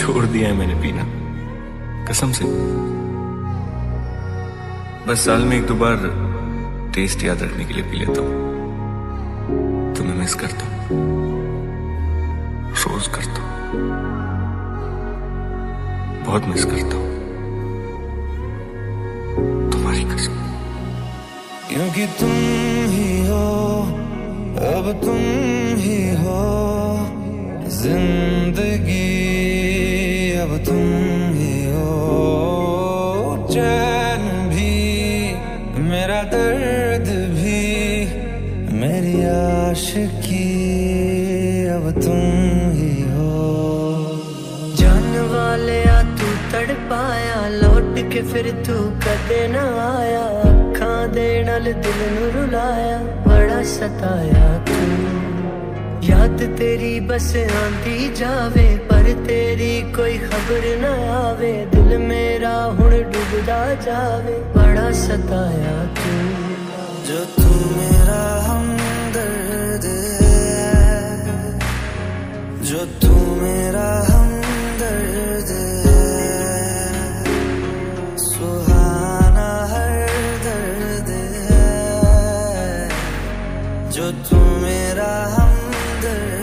छोड़ दिया है मैंने पीना। कसम से। बस साल में एक दो बार टेस्ट याद रखने के लिए पी लेता हूँ। तुम्हें मिस करता हूँ। रोज करता हूँ। बहुत मिस करता हूँ। तुम्हारी कसम। क्योंकि तुम ही हो, अब तुम ही हो, ज़िंदगी अब तुम ही हो। चैन भी, मेरा दर्द भी, मेरी आशिकी अब तुम ही हो। जान वाले आ, तू तड़ पाया लौट के फिर तू कदे न आया। अखा दे नल दिल नु रुलाया, बड़ा सताया तू। याद तेरी बस आंदी जावे, पर तेरी कोई खबर ना आवे, दिल मेरा हुन डूबदा जावे। बड़ा सताया तू। जो तू मेरा हमदर्द है, जो तू मेरा हमदर्द है, सुहाना हर दर्द है। जो तू मेरा हमदर्द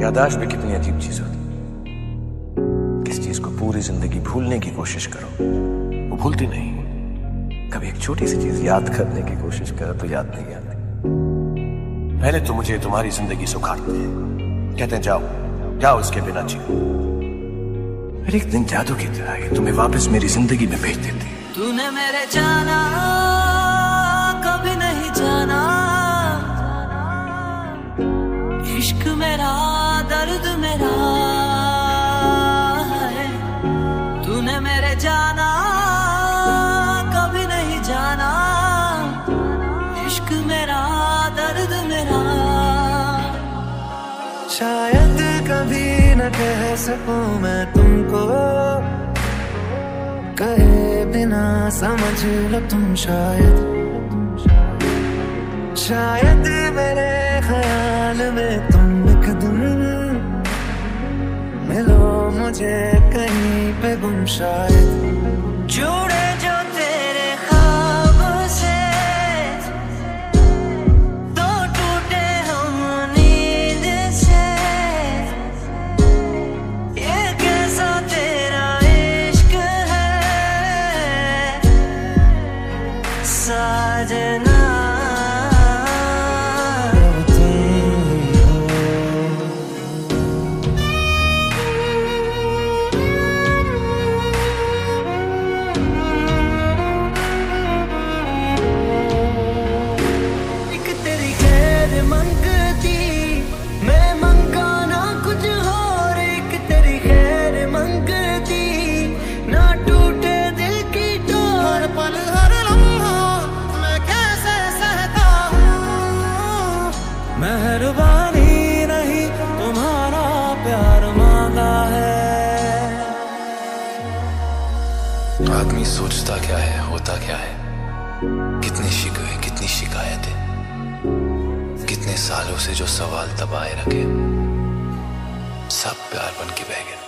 यादाश्त भी कितनी अजीब चीज़ होती किस चीज़ को पूरी ज़िंदगी भूलने की कोशिश करो, वो भूलती नहीं। कभी एक छोटी सी चीज़ याद करने की कोशिश करो तो याद नहीं आती। पहले तो मुझे तुम्हारी ज़िंदगी सुखाते हैं। कहते हैं, जाओ जाओ इसके बिना जियो। फिर एक दिन जादू की तरह तुम्हें वापस मेरी ज़िंदगी में भेज देती तूने मेरे जाना दर्द मेरा। शायद कभी न कह सकूँ मैं तुमको। कहे बिना समझ लो तुम शायद। शायद मेरे ख्याल में तुम एक दिन मिलो मुझे कहीं पे गुम शायद। जो sudden मेहरबानी नहीं, तुम्हारा प्यार मांगा है। आदमी सोचता क्या है, होता क्या है? कितने शिकवे कितनी शिकायतें? कितने सालों से जो सवाल दबाए रखे, सब प्यार बन के बह गए।